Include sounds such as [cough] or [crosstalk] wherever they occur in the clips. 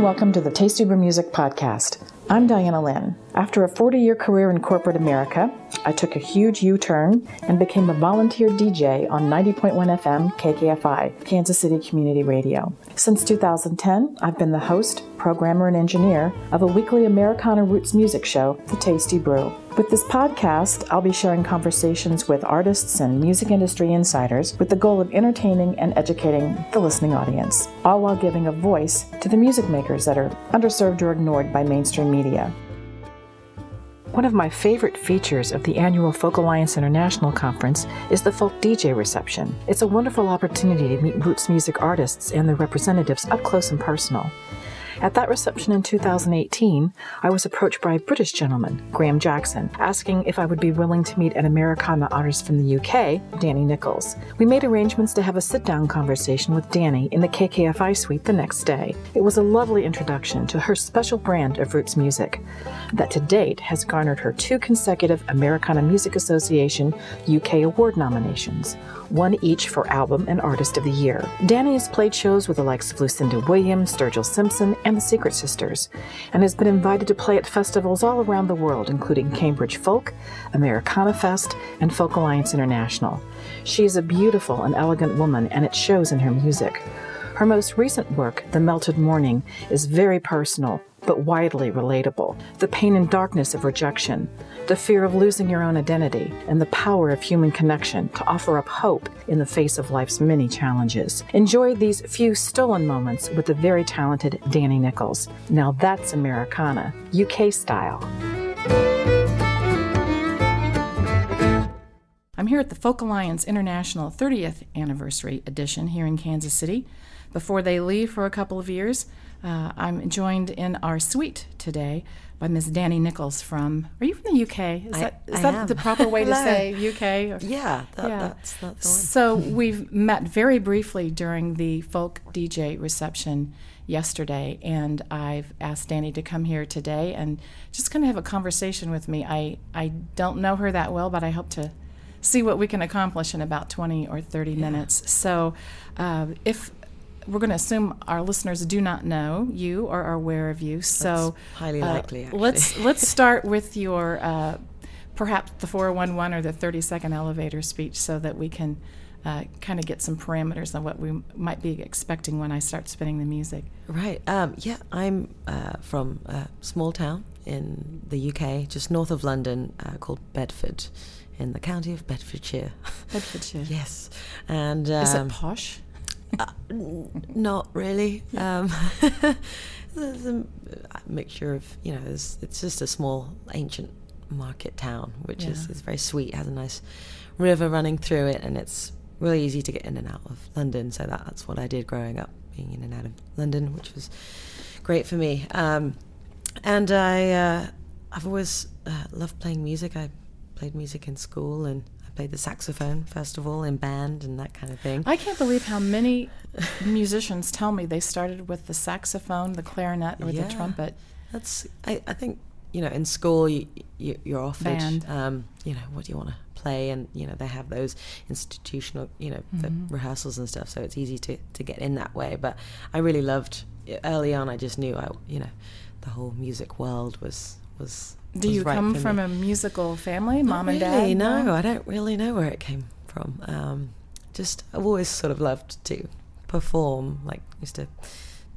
welcome to the Tasty Brew Music Podcast. I'm Diana Lynn. After a 40 year career in corporate America, I took a huge U turn and became a volunteer DJ on 90.1 FM KKFI, Kansas City Community Radio. Since 2010, I've been the host, programmer, and engineer of a weekly Americana roots music show, The Tasty Brew. With this podcast, I'll be sharing conversations with artists and music industry insiders with the goal of entertaining and educating the listening audience, all while giving a voice to the music makers that are underserved or ignored by mainstream media. One of my favorite features of the annual Folk Alliance International Conference is the Folk DJ reception. It's a wonderful opportunity to meet roots music artists and their representatives up close and personal. At that reception in 2018, I was approached by a British gentleman, Graham Jackson, asking if I would be willing to meet an Americana artist from the UK, Danni Nicholls. We made arrangements to have a sit down conversation with Danni in the KKFI suite the next day. It was a lovely introduction to her special brand of roots music that to date has garnered her two consecutive Americana Music Association UK award nominations one each for Album and Artist of the Year. Danni has played shows with the likes of Lucinda Williams, Sturgill Simpson, and the Secret Sisters, and has been invited to play at festivals all around the world, including Cambridge Folk, Americana Fest, and Folk Alliance International. She is a beautiful and elegant woman, and it shows in her music. Her most recent work, The Melted Morning, is very personal but widely relatable. The pain and darkness of rejection, the fear of losing your own identity, and the power of human connection to offer up hope in the face of life's many challenges. Enjoy these few stolen moments with the very talented Danni Nicholls. Now that's Americana, UK style. I'm here at the Folk Alliance International 30th Anniversary Edition here in Kansas City before they leave for a couple of years. Uh, I'm joined in our suite today by Ms. Danni Nicholls from. Are you from the UK? Is I, that is that the proper way to say UK? Or- Yeah, that, Yeah. that's that's the one. So we've met very briefly during the folk DJ reception yesterday, and I've asked Danni to come here today and just kind of have a conversation with me. I I don't know her that well, but I hope to see what we can accomplish in about 20 or 30 minutes. So uh, if we're going to assume our listeners do not know you or are aware of you. So That's highly uh, likely, actually. let's [laughs] let's start with your uh, perhaps the 411 or the 30 second elevator speech so that we can uh, kind of get some parameters on what we might be expecting when I start spinning the music. Right. Um, yeah, I'm uh, from a small town in the UK, just north of London, uh, called Bedford, in the county of Bedfordshire. [laughs] Bedfordshire. yes. And um, Is it posh? Uh, n- not really. Um, [laughs] there's a mixture of, you know, it's, it's just a small ancient market town, which is, Yeah. is very sweet. has a nice river running through it, and it's really easy to get in and out of London. So that, that's what I did growing up, being in and out of London, which was great for me. Um, and I, uh, I've always uh, loved playing music. I played music in school, and played the saxophone first of all in band and that kind of thing. I can't believe how many musicians tell me they started with the saxophone, the clarinet, or Yeah. the trumpet. That's I, I think you know in school you, you you're offered Band. um, you know what do you want to play and you know they have those institutional you know Mm-hmm. rehearsals and stuff so it's easy to to get in that way but I really loved early on I just knew I you know the whole music world was was Do you right come from me. a musical family, Not mom and really, dad? No, I don't really know where it came from. Um, just I've always sort of loved to perform. Like used to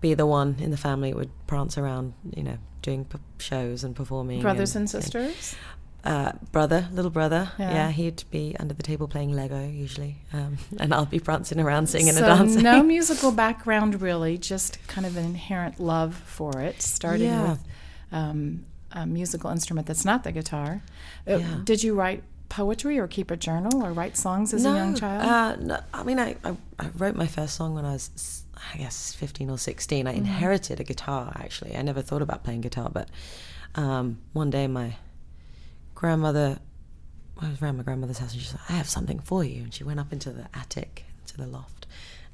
be the one in the family would prance around, you know, doing p- shows and performing. Brothers and sisters? uh, brother, little brother. Yeah. Yeah. he'd be under the table playing Lego usually, um, [laughs] and I'll be prancing around singing so and dancing. no [laughs] musical background really, just kind of an inherent love for it, starting Yeah. with um, a musical instrument that's not the guitar. Uh, Yeah. Did you write poetry or keep a journal or write songs as a young child? Uh, no, I mean, I, I, I wrote my first song when I was, I guess, 15 or 16. I Mm-hmm. inherited a guitar, actually. I never thought about playing guitar, but um, one day my grandmother, I was around my grandmother's house and she said, I have something for you. And she went up into the attic, to the loft,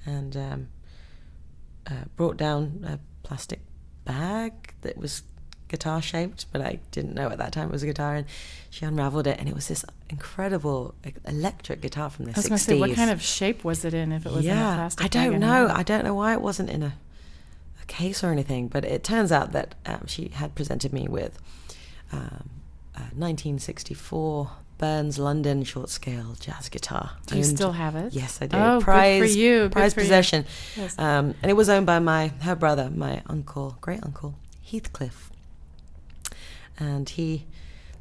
and um, uh, brought down a plastic bag that was guitar shaped, but I didn't know at that time it was a guitar. And she unraveled it, and it was this incredible electric guitar from the I was 60s. going to say, what kind of shape was it in if it was in a yeah, plastic I don't know. I don't know why it wasn't in a, a case or anything, but it turns out that um, she had presented me with um, a 1964 Burns London short scale jazz guitar. Do you owned- still have it? Yes, I do. Oh, prize, good for you. Prize for you. possession. Yes. Um, and it was owned by my her brother, my uncle, great uncle Heathcliff. And he,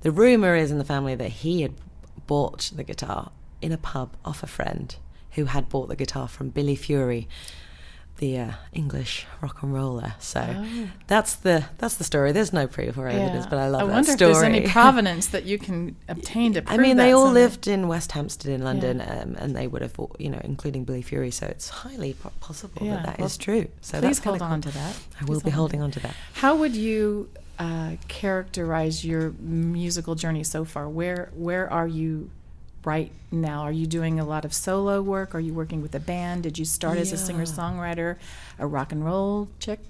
the rumor is in the family that he had bought the guitar in a pub off a friend who had bought the guitar from Billy Fury, the uh, English rock and roller. So Oh. that's the that's the story. There's no proof or evidence, but I love I that wonder story. if there's any provenance that you can [laughs] obtain to prove I mean, they all lived in West Hampstead in London, um, and they would have, you know, including Billy Fury. So it's highly possible Yeah, that that well, is true. So Please hold kinda on cool. to that. I will Please be hold holding on to that. How would you uh, characterize your musical journey so far? Where where are you right now? Are you doing a lot of solo work? Are you working with a band? Did you start as a singer songwriter, a rock and roll chick?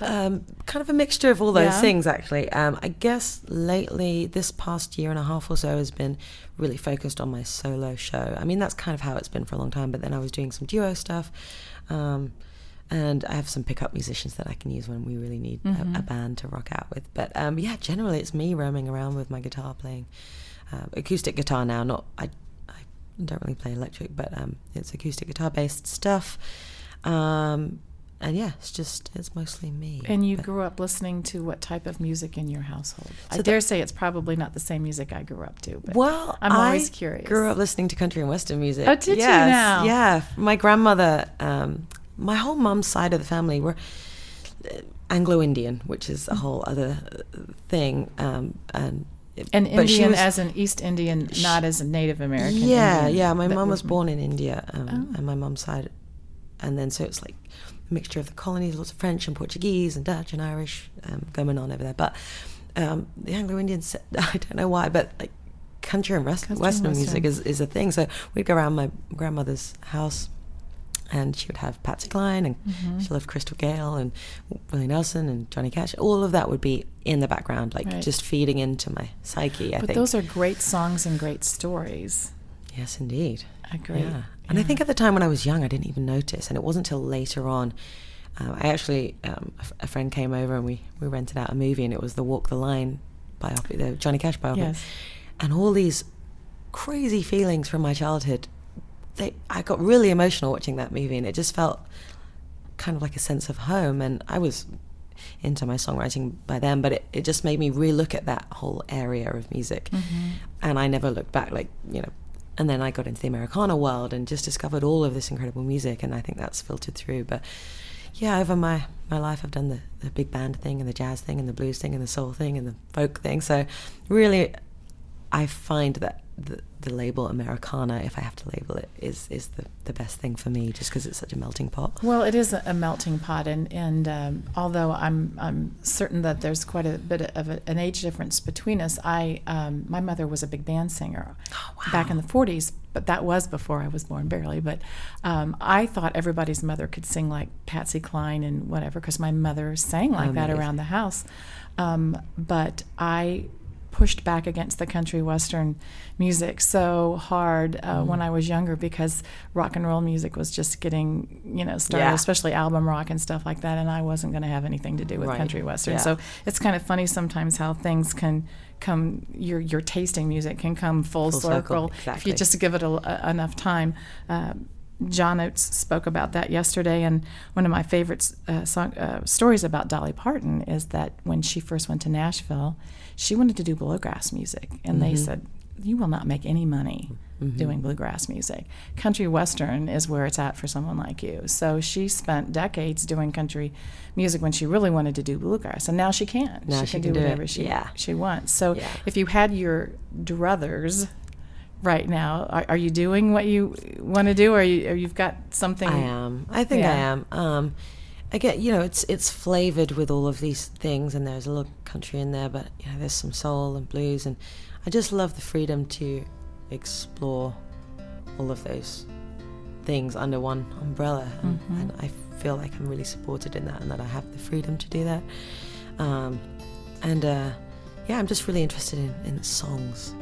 Um, kind of a mixture of all those Yeah. things, actually. Um, I guess lately, this past year and a half or so, has been really focused on my solo show. I mean, that's kind of how it's been for a long time. But then I was doing some duo stuff, um, and I have some pickup musicians that I can use when we really need Mhm. a, a band to rock out with. But um, yeah, generally, it's me roaming around with my guitar playing uh, acoustic guitar now. Not I, I don't really play electric, but um, it's acoustic guitar based stuff. Um, and yeah, it's just it's mostly me. And you But- grew up listening to what type of music in your household? I So the- dare say it's probably not the same music I grew up to. But Well, I'm always I curious. Grew up listening to country and western music. Oh, did you now? Yeah, my grandmother, um, my whole mum's side of the family were uh, Anglo-Indian, which is a whole other thing. Um, and An but she Indian was- as an East Indian, not as a Native American. Yeah, Indian yeah. My mum was born in India, um, Oh. and my mum's side, and then so it's like a mixture of the colonies, lots of French and Portuguese and Dutch and Irish um, going on over there. But um, the Anglo-Indians, [laughs] I don't know why, but like country and rest- Country and Western music is, is a thing. So we'd go around my grandmother's house. And she would have Patsy Cline, and Mhm. she loved Crystal Gayle, and Willie Nelson, and Johnny Cash. All of that would be in the background, like Right. just feeding into my psyche. I But think. those are great songs and great stories. yes, indeed. I agree. Yeah. And I think at the time when I was young, I didn't even notice. And it wasn't until later on. Um, I actually, um, a, f- a friend came over and we, we rented out a movie, and it was the Walk the Line biopic, the Johnny Cash biopic. Yes. And all these crazy feelings from my childhood, they, I got really emotional watching that movie, and it just felt kind of like a sense of home. And I was into my songwriting by then, but it, it just made me relook at that whole area of music. Mhm. And I never looked back, like, you know. And then I got into the Americana world and just discovered all of this incredible music, and I think that's filtered through. But yeah, over my, my life, I've done the, the big band thing, and the jazz thing, and the blues thing, and the soul thing, and the folk thing. So really, I find that the, the label Americana, if I have to label it, is is the, the best thing for me, just because it's such a melting pot. Well, it is a, melting pot, and and um, although I'm I'm certain that there's quite a bit of a, an age difference between us, I um, my mother was a big band singer [gasps] back in the '40s, but that was before I was born, barely. But um, I thought everybody's mother could sing like Patsy Cline and whatever, because my mother sang like that around the house. Um, but I pushed back against the country western music so hard uh, Mm. when I was younger because rock and roll music was just getting you know started, Yeah. especially album rock and stuff like that, and I wasn't going to have anything to do with Right. country western. Yeah. So it's kind of funny sometimes how things can come your your tasting music can come full, Full circle, circle, if you just give it a, a- enough time. Uh, John Oates spoke about that yesterday, and one of my favorite uh, song, uh, stories about Dolly Parton is that when she first went to Nashville, she wanted to do bluegrass music, and they Mhm. said, "You will not make any money Mhm. doing bluegrass music. Country western is where it's at for someone like you." So she spent decades doing country music when she really wanted to do bluegrass, and now she can. Now she, she can, can do do it. whatever she Yeah. she wants. So Yeah. if you had your druthers right now, are, are you doing what you want to do, or, you, or you've got something? I am. I think I am. Um, again, you know, it's it's flavored with all of these things, and there's a little country in there, but you know, there's some soul and blues, and I just love the freedom to explore all of those things under one umbrella, and, Mhm. and I feel like I'm really supported in that, and that I have the freedom to do that. Um, and uh, yeah, I'm just really interested in, in songs.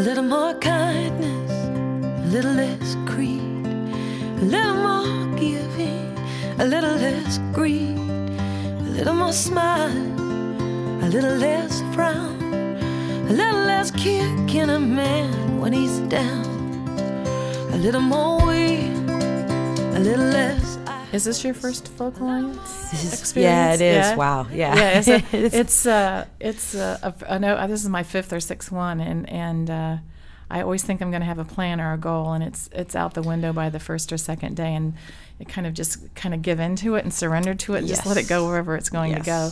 A little more kindness, a little less greed, a little more giving, a little less greed, a little more smile, a little less frown, a little less kick in a man when he's down, a little more weed, a little less. Is this your first Folk Alliance experience? yeah, it is. Wow, yeah. yeah. It's a, [laughs] It's- it's uh, it's uh, a, I know uh, this is my fifth or sixth one, and and uh, I always think I'm going to have a plan or a goal, and it's it's out the window by the first or second day, and it kind of just kind of give into it and surrender to it, and just let it go wherever it's going to go.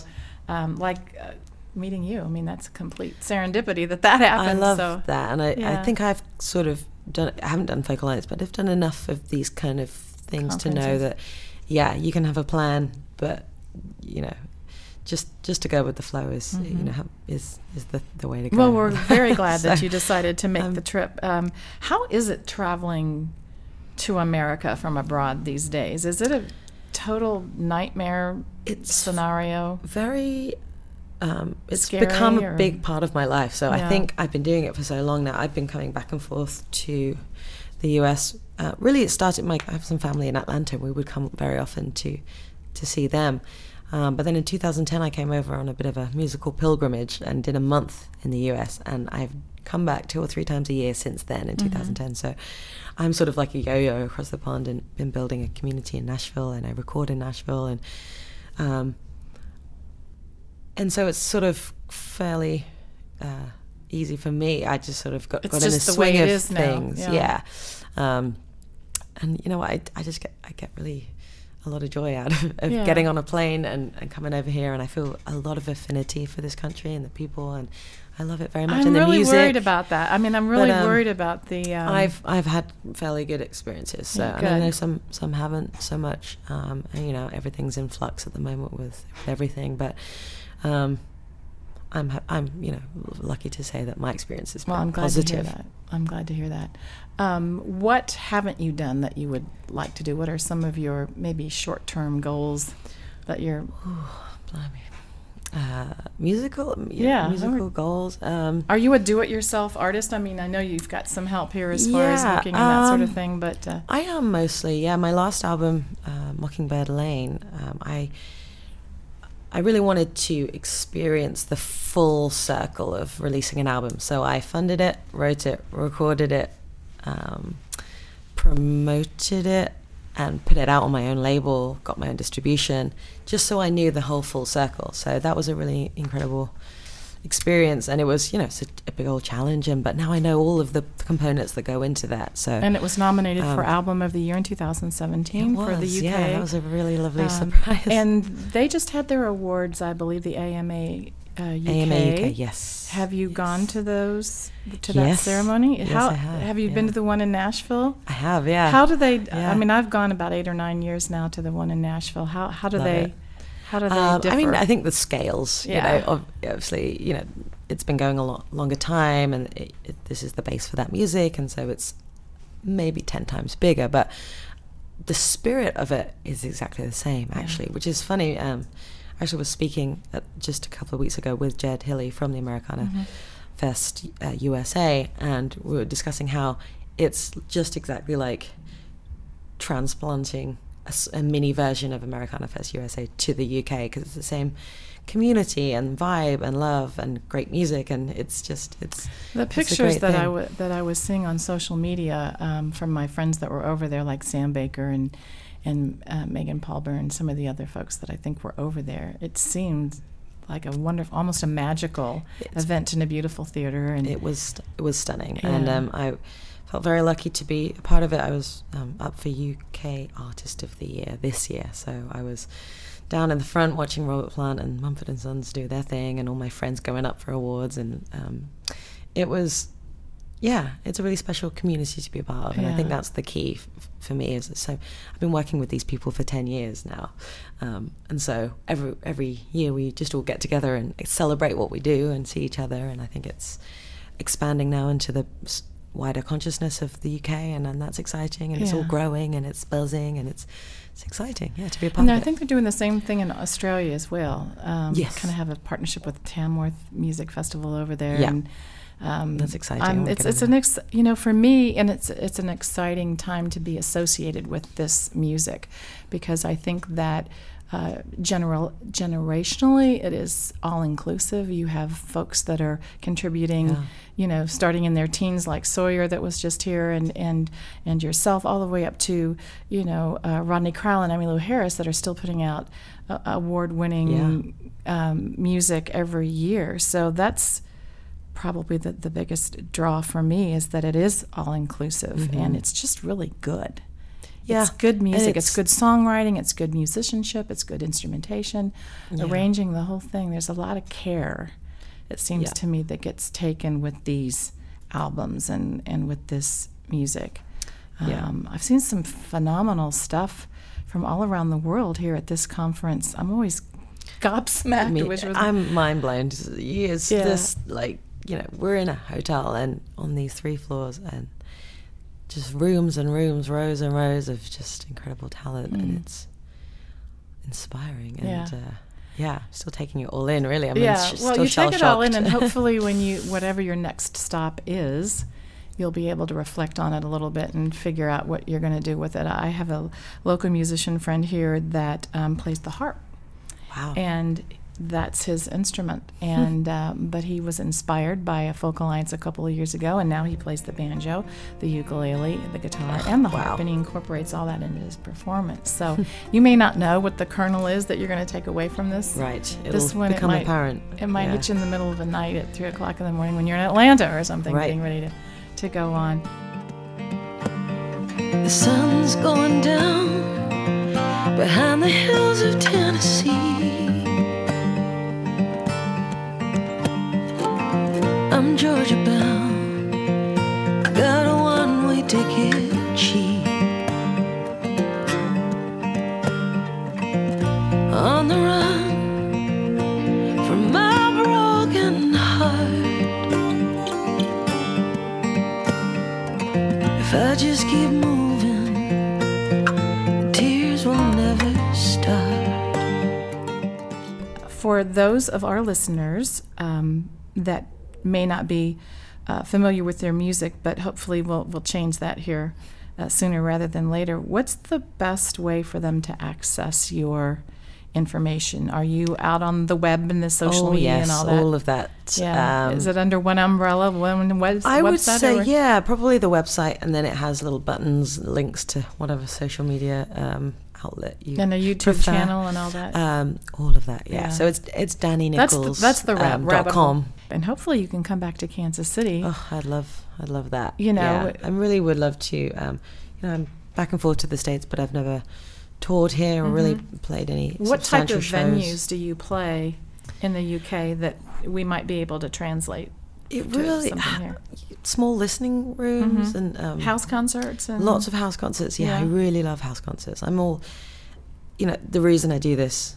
Um, like uh, meeting you, I mean that's a complete serendipity that that happened. I love so. that, and I, yeah. I think I've sort of done. I haven't done Folk Alliance, but I've done enough of these kind of things to know that, yeah, you can have a plan, but you know, just just to go with the flow is you know is is the the way to go. Mm-hmm. Well, we're [laughs] very glad that you decided to make um, the trip. Um, how is it traveling to America from abroad these days? Is it a total nightmare It's scenario? very um, it's Scary become or- a big part of my life so Yeah. i think i've been doing it for so long now i've been coming back and forth to the us uh, really it started my i have some family in atlanta we would come very often to to see them um, but then in 2010 i came over on a bit of a musical pilgrimage and did a month in the us and i've come back two or three times a year since then in Mm-hmm. 2010 so i'm sort of like a yo-yo across the pond and been building a community in nashville and i record in nashville and um, and so it's sort of fairly uh, easy for me. I just sort of got, It's got in the just the way swing of is now, things. yeah. Yeah. Um, and you know what? I, I just get I get really a lot of joy out of, of Yeah. getting on a plane and, and coming over here, and I feel a lot of affinity for this country and the people, and I love it very much. I'm and the really worried about that. I mean, I'm really um, worried about the. Um, I've I've had fairly good experiences, so and I know some some haven't so much. Um, and you know everything's in flux at the moment with, everything, but um, I'm I'm you know lucky to say that my experience has been well, I'm glad positive. to hear that. I'm glad to hear that. Um, what haven't you done that you would like to do? What are some of your maybe short-term goals that you're? Blimey. Uh, musical, Yeah, musical goals. Um, Are you a do-it-yourself artist? I mean, I know you've got some help here as far as looking and that sort of um, thing, but uh, I am mostly, yeah. My last album, uh, Mockingbird Lane, um, I I really wanted to experience the full circle of releasing an album. So I funded it, wrote it, recorded it, um, promoted it, and put it out on my own label. Got my own distribution, just so I knew the whole full circle. So that was a really incredible experience, and it was, you know, it's a, a big old challenge. And but now I know all of the components that go into that. So and it was nominated for um, Album of the Year in 2017 it for the UK. Yeah, that was a really lovely Um, surprise. And they just had their awards, I believe, the AMA uh, UK. AMA UK, yes. Have you yes. gone to those to that Yes. ceremony? Yes, How I have, have you been to the one in Nashville? I have, yeah. How do they? Yeah. I mean, I've gone about eight or nine years now to the one in Nashville. How how do Love they? it. How do they Um, differ? I mean, I think the scales, Yeah. you know, obviously, you know, it's been going a lot longer time, and it, it, this is the base for that music, and so it's maybe ten times bigger, but the spirit of it is exactly the same, Yeah. actually, which is funny. Um, actually was speaking at, just a couple of weeks ago with Jed Hilly from the Americana Mhm. Fest uh, USA, and we were discussing how it's just exactly like transplanting a mini version of Americana Fest USA to the UK because it's the same community and vibe and love and great music, and it's just it's The it's pictures great that I thing. w- that I was seeing on social media um, from my friends that were over there, like Sam Baker and and uh, Megan Palmer and some of the other folks that I think were over there, it seemed like a wonderful, almost a magical It's- event in a beautiful theater. And it was it was stunning, and um, I felt very lucky to be a part of it. I was um, up for UK Artist of the Year this year, so I was down in the front watching Robert Plant and Mumford and Sons do their thing, and all my friends going up for awards, and um, it was. Yeah, it's a really special community to be a part of, and I think that's the key f- for me. Is so I've been working with these people for ten years now, um, and so every every year we just all get together and celebrate what we do and see each other, and I think it's expanding now into the wider consciousness of the UK, and, and that's exciting, and it's all growing, and it's buzzing, and it's it's exciting, yeah, to be a part And of I it. think they're doing the same thing in Australia as well. Um, Yes. Kind of have a partnership with Tamworth Music Festival over there. Yeah. And Um, That's exciting. It's it's an ex, you know for me, and it's it's an exciting time to be associated with this music, because I think that uh, general generationally it is all inclusive. You have folks that are contributing, Yeah. you know, starting in their teens, like Sawyer that was just here, and and and yourself, all the way up to you know uh, Rodney Crowell and Emmylou Harris that are still putting out uh, award-winning um, music every year. So that's probably the, the biggest draw for me is that it is all inclusive and it's just really good. Yeah, It's good music, it's, it's- good songwriting, it's good musicianship, it's good instrumentation, Yeah. arranging the whole thing. There's a lot of care, it seems Yeah. to me, that gets taken with these albums and, and with this music. Yeah. Um, I've seen some phenomenal stuff from all around the world here at this conference. I'm always gobsmacked. I mean, which was- I'm mind blown. It's Yeah. this like you know we're in a hotel and on these three floors and just rooms and rooms, rows and rows of just incredible talent, and Mm. it's inspiring and Yeah. uh, yeah, still taking it all in. Really, I mean, yeah, well, still you take it all in, and [laughs] hopefully, when you whatever your next stop is, you'll be able to reflect on it a little bit and figure out what you're going to do with it. I have a local musician friend here that um, plays the harp, wow, and that's his instrument. And um, but he was inspired by a folk alliance a couple of years ago, and now he plays the banjo, the ukulele, the guitar, and the Wow. harp, and he incorporates all that into his performance. So you may not know what the kernel is that you're going to take away from this. right, This it'll one, it might- apparent. It might yeah. hit you in the middle of the night at three o'clock in the morning when you're in Atlanta or something, Right. getting ready to, to go on. The sun's going down behind the hills of Tennessee. Georgia bound, got a one way ticket cheap. On the run from my broken heart. If I just keep moving, tears will never stop. For those of our listeners um, that may not be uh, familiar with their music, but hopefully we'll, we'll change that here uh, sooner rather than later, what's the best way for them to access your information? Are you out on the web and the social oh media yes, and all that? all of that. yeah. Um, Is it under one umbrella, one web- I would website? say or- yeah, probably the website, and then it has little buttons, links to whatever social media um, outlet you And a YouTube prefer. channel and all that. Um, all of that, yeah. Yeah. So it's it's Danni that's the, Nicholls. that's the rab- um, dot com. And hopefully you can come back to Kansas City. Oh, I'd love, I'd love that. You know, yeah. I really would love to. Um, you know, I'm back and forth to the states, but I've never toured here or really played any. Mm-hmm. What type of shows. venues do you play in the UK that we might be able to translate? It really [sighs] here? small listening rooms Mhm. and um, House concerts and lots of house concerts. Yeah, I really love house concerts. I'm all, you know, the reason I do this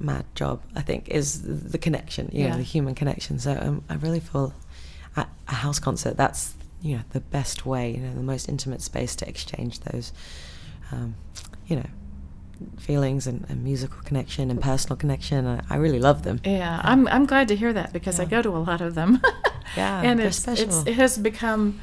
mad job, I think, is the, connection. You Yeah. know, the human connection. So um, I really feel at a house concert that's you know the best way, you know, the most intimate space to exchange those, um, you know, feelings and, and musical connection and personal connection. I, I really love them. Yeah, I'm I'm glad to hear that because I go to a lot of them. [laughs] Yeah, and it's, special. it's it has become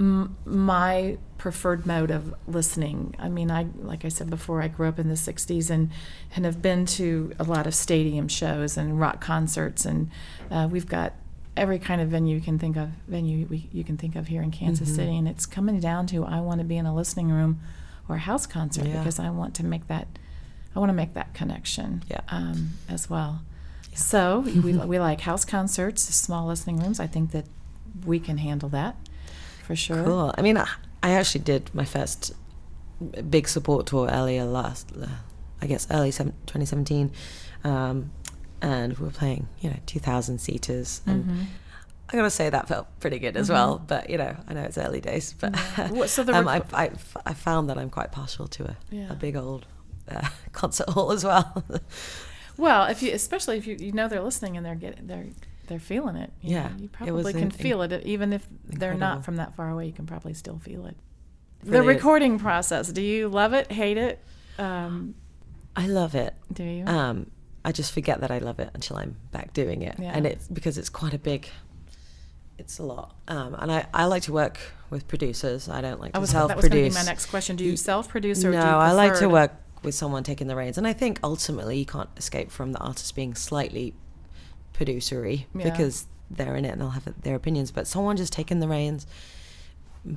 m- my preferred mode of listening. I mean, I like I said before, I grew up in the '60s and and have been to a lot of stadium shows and rock concerts, and uh, we've got every kind of venue you can think of venue we, you can think of here in Kansas Mhm. City, and it's coming down to I want to be in a listening room or a house concert Yeah. because I want to make that I want to make that connection Yeah. um, as well. So we, [laughs] we like house concerts, small listening rooms. I think that we can handle that for sure. Cool. I mean, I, actually did my first big support tour earlier last, uh, I guess, early seven, 2017. Um, and we were playing, you know, 2,000 seaters. And Mhm. I gotta say, that felt pretty good as well. But, you know, I know it's early days. But. [laughs] What- so the um, I, I, I found that I'm quite partial to a, Yeah. a big old uh, [laughs] concert hall as well. [laughs] Well, if you, especially if you, you know they're listening and they're getting they're they're feeling it. you Yeah, know, you probably can feel it even if they're not from that far away. You can probably still feel it. The recording process. Do you love it? Hate it? Um, I love it. do you? Um, I just forget that I love it until I'm back doing it, Yeah. and it's because it's quite a big it's a lot. Um, and I, I like to work with producers. I don't like I to was self that was going to be my next question. Do you self-produce or no, do you I like to work with someone taking the reins, and I think ultimately you can't escape from the artist being slightly producery Yeah. because they're in it and they'll have their opinions. But someone just taking the reins,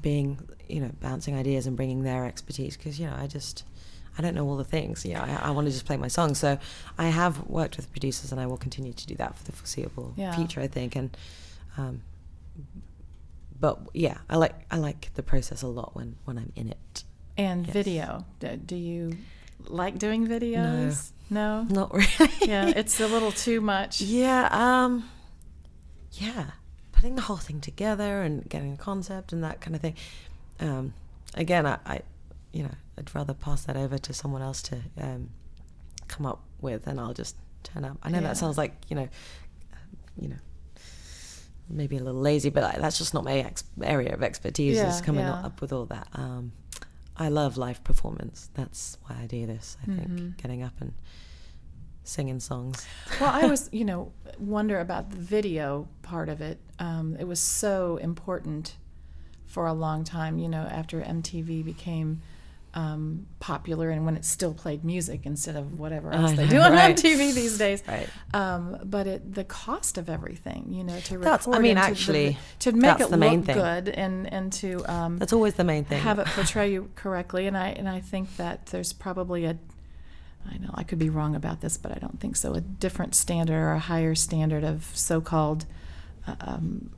being you know bouncing ideas and bringing their expertise because you know I just I don't know all the things. You know, I, I want to just play my song. So I have worked with producers, and I will continue to do that for the foreseeable Yeah. future. I think, and um, but yeah, I like I like the process a lot when when I'm in it. And Yes. video. Do, do you like doing videos? No. Not really. Yeah, [laughs] it's a little too much. Yeah, um yeah, putting the whole thing together and getting a concept and that kind of thing. Um again, I, I you know, I'd rather pass that over to someone else to um come up with and I'll just turn up. I know Yeah. that sounds like, you know, you know, maybe a little lazy, but that's just not my ex- area of expertise is Yeah, coming yeah. up with all that. Um I love live performance. That's why I do this, I think, Mhm. getting up and singing songs. Well, I was, [laughs] you know, wonder about the video part of it. Um, it was so important for a long time, you know, after MTV became um, popular and when it still played music instead of whatever else they do on right. MTV these days. Right. Um, but it, the cost of everything, you know, to record That's- I mean, and to- actually, to, make it look thing. good and and to um, That's always the main thing. have it portray you correctly. And I and I think that there's probably a I know I could be wrong about this, but I don't think so. A different standard or a higher standard of so-called uh, um,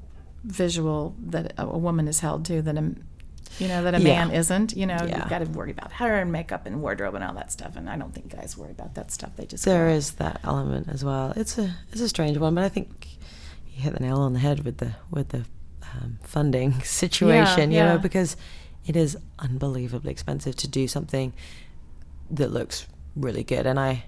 visual that a, a woman is held to than a you know that a Yeah. man isn't. You know, Yeah. you've got to worry about hair and makeup and wardrobe and all that stuff. And I don't think guys worry about that stuff. They just There is that element as well. It's a it's a strange one, but I think you hit the nail on the head with the with the um, funding [laughs] situation. Yeah, You yeah. know, because it is unbelievably expensive to do something that looks really good, and I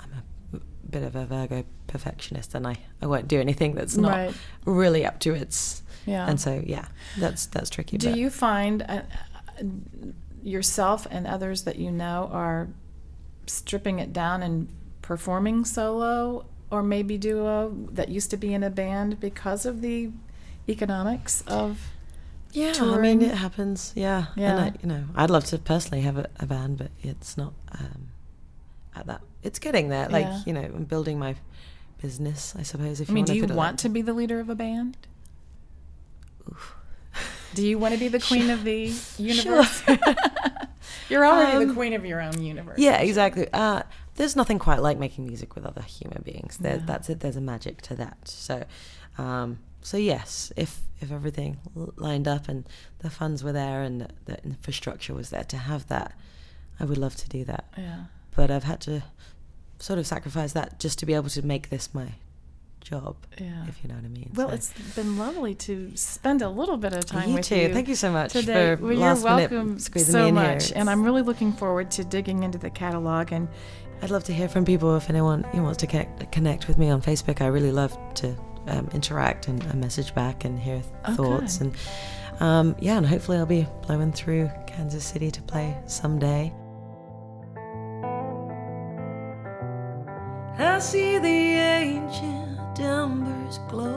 I'm a bit of a Virgo perfectionist, and I I won't do anything that's not Right. really up to its. Yeah. And so yeah, that's that's tricky. Do but- you find uh, uh, yourself and others that you know are stripping it down and performing solo or maybe duo that used to be in a band because of the economics of Yeah, I mean it happens. Yeah, Yeah. And I, you know, I'd love to personally have a, a band, but it's not um, at that. It's getting there. Like Yeah. you know, I'm building my business. I suppose. If I mean, you do you want like- to be the leader of a band? Do you want to be the queen of the [laughs] universe? [laughs] You're already the Um, queen of your own universe. Yeah, exactly. Uh, there's nothing quite like making music with other human beings. There, Yeah. That's it. There's a magic to that. So, um, so yes, if if everything lined up and the funds were there and the, the infrastructure was there to have that, I would love to do that. Yeah. But I've had to sort of sacrifice that just to be able to make this my job. Yeah. If you know what I mean. Well, So- it's been lovely to spend a little bit of time with You with too. you. Thank you so much today. for well, last you're welcome squeezing so me in here. much, and I'm really looking forward to digging into the catalog. And I'd love to hear from people if anyone wants to connect, connect with me on Facebook. I really love to um, interact and, and message back and hear Oh, thoughts. And um, yeah, and hopefully I'll be blowing through Kansas City to play someday. I see the ancient embers glow.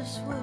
just wait.